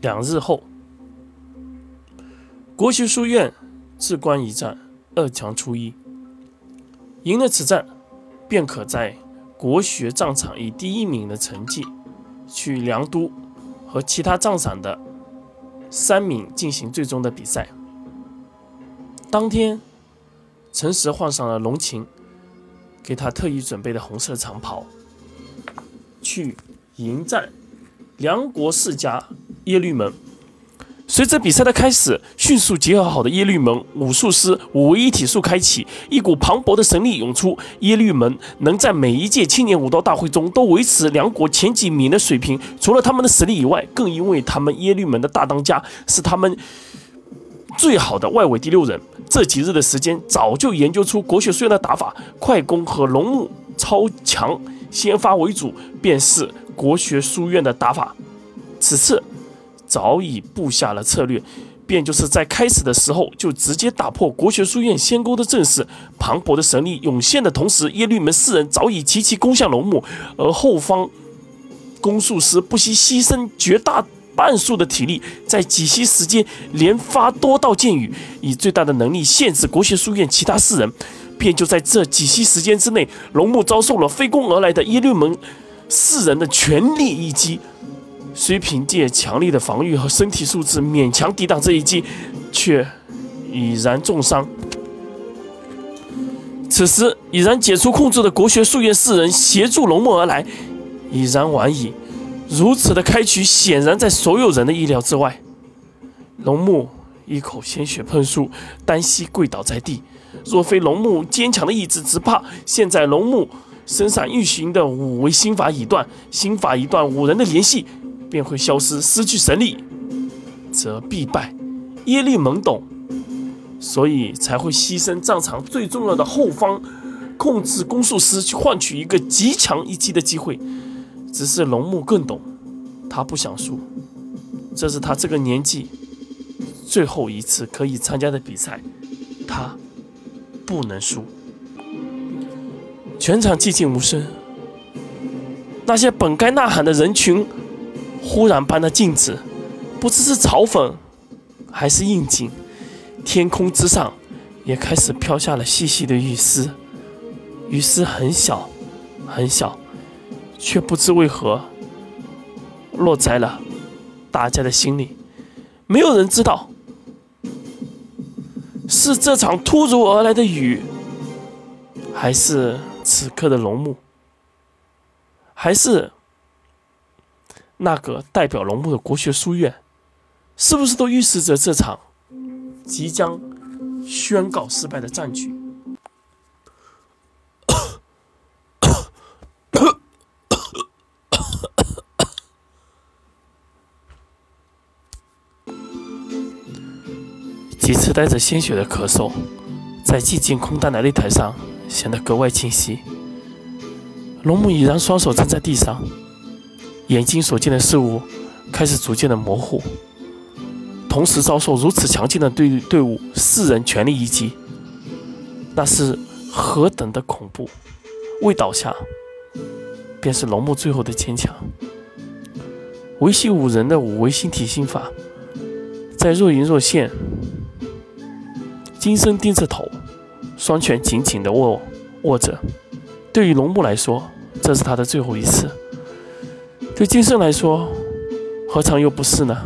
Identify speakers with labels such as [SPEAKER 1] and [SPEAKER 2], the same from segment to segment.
[SPEAKER 1] 两日后，国学书院至关一战，二强出一，赢了此战，便可在国学战场以第一名的成绩去凉都和其他战场的三名进行最终的比赛。当天，陈实换上了龙琴给他特意准备的红色长袍，去迎战梁国世家耶律门。随着比赛的开始，迅速结合好的耶律门武术师五位一体术开启，一股磅礴的神力涌出。耶律门能在每一届青年武道大会中都维持两国前几名的水平，除了他们的实力以外，更因为他们耶律门的大当家是他们最好的外围第六人。这几日的时间，早就研究出国学书院的打法，快攻和龙木超强先发为主，便是国学书院的打法。此次。早已布下了策略，便就是在开始的时候就直接打破国学书院先沟的阵势。磅礴的神力涌现的同时，耶律门四人早已齐齐攻向龙木，而后方攻术师不惜牺牲绝大半数的体力，在几息时间连发多道箭雨，以最大的能力限制国学书院其他四人。便就在这几息时间之内，龙木遭受了飞攻而来的耶律门四人的全力一击。虽凭借强力的防御和身体素质勉强抵挡这一击，却已然重伤。此时已然解除控制的国学书院四人协助龙木而来，已然晚矣。如此的开局显然在所有人的意料之外。龙木一口鲜血喷出，单膝跪倒在地。若非龙木坚强的意志，只怕现在龙木身上运行的五维心法已断，心法一断，五人的联系。便会消失，失去神力，则必败。耶律懵懂，所以才会牺牲战场最重要的后方控制攻术师，去换取一个极强一击的机会。只是龙木更懂，他不想输，这是他这个年纪最后一次可以参加的比赛，他不能输。全场寂静无声，那些本该呐喊的人群。忽然般的静止，不知是嘲讽还是应景。天空之上也开始飘下了细细的雨丝，雨丝很小很小，却不知为何落在了大家的心里。没有人知道，是这场突如而来的雨，还是此刻的浓雾，还是……那个代表龙木的国学书院，是不是都预示着这场即将宣告失败的战局？几次带着鲜血的咳嗽，在寂静空荡的擂台上显得格外清晰。龙木已然双手撑在地上。眼睛所见的事物开始逐渐的模糊，同时遭受如此强劲的队队伍四人全力一击，那是何等的恐怖！未倒下，便是龙木最后的坚强。维系五人的五维星体心法，在若隐若现。金身低着头，双拳紧紧的握握着。对于龙木来说，这是他的最后一次。对金生来说，何尝又不是呢？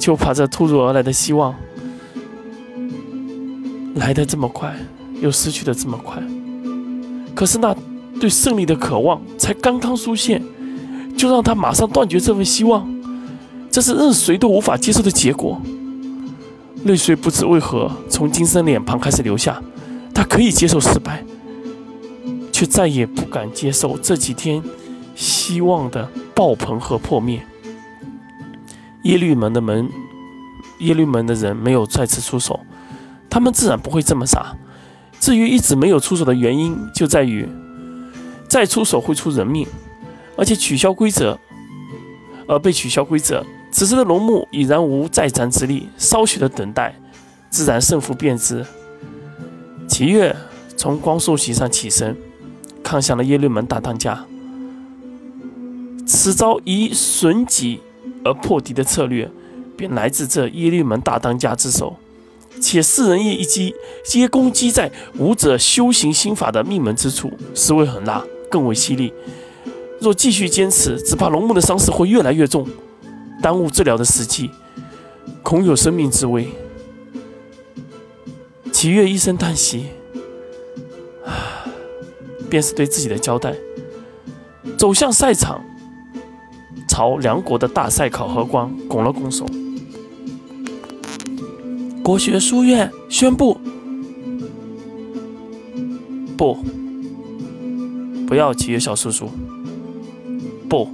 [SPEAKER 1] 就怕这突如而来的希望来得这么快，又失去的这么快。可是那对胜利的渴望才刚刚出现，就让他马上断绝这份希望，这是任谁都无法接受的结果。泪水不知为何从金生脸庞开始流下，他可以接受失败，却再也不敢接受这几天希望的。爆棚和破灭，耶律门的门，耶律门的人没有再次出手，他们自然不会这么傻。至于一直没有出手的原因，就在于再出手会出人命，而且取消规则，而被取消规则。此时的龙木已然无再战之力，稍许的等待，自然胜负便知。齐月从光速席上起身，看向了耶律门大当家。此招以损己而破敌的策略，便来自这耶律门大当家之手。且四人叶一击，皆攻击在武者修行心法的命门之处，实为狠辣，更为犀利。若继续坚持，只怕龙木的伤势会越来越重，耽误治疗的时机，恐有生命之危。齐月一声叹息，便是对自己的交代，走向赛场，朝梁国的大赛考核官拱了拱手。国学书院宣布：不，不要齐月小叔叔。不，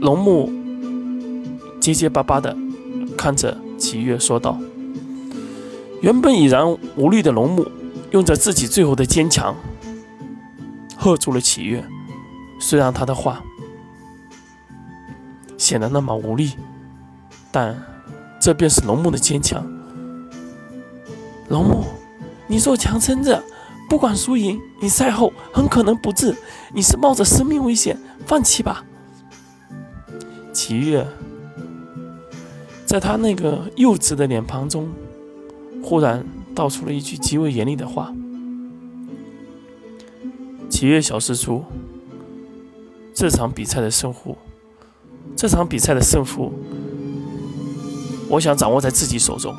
[SPEAKER 1] 龙木结结巴巴的看着齐月说道。原本已然无虑的龙木，用着自己最后的坚强，喝住了启月。虽然他的话显得那么无力，但这便是龙木的坚强。龙木，你若强撑着，不管输赢，你赛后很可能不治。你是冒着生命危险放弃吧？齐月在他那个幼稚的脸庞中。忽然道出了一句极为严厉的话：“齐月小师叔，这场比赛的胜负，这场比赛的胜负，我想掌握在自己手中。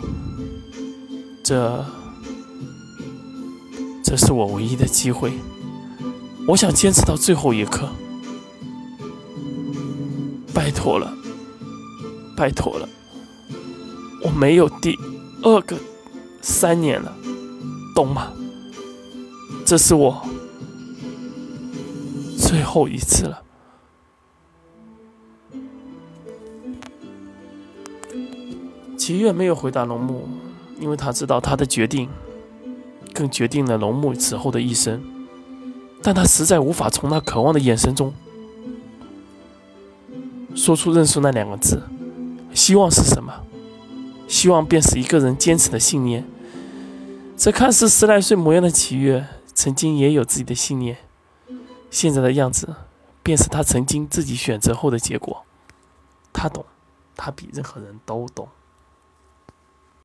[SPEAKER 1] 这，这是我唯一的机会。我想坚持到最后一刻。拜托了，拜托了，我没有第二个。”三年了，懂吗？这是我最后一次了。齐月没有回答龙木，因为他知道他的决定，更决定了龙木此后的一生。但他实在无法从那渴望的眼神中说出认输那两个字。希望是什么？希望便是一个人坚持的信念。这看似十来岁模样的启月，曾经也有自己的信念。现在的样子，便是他曾经自己选择后的结果。他懂，他比任何人都懂。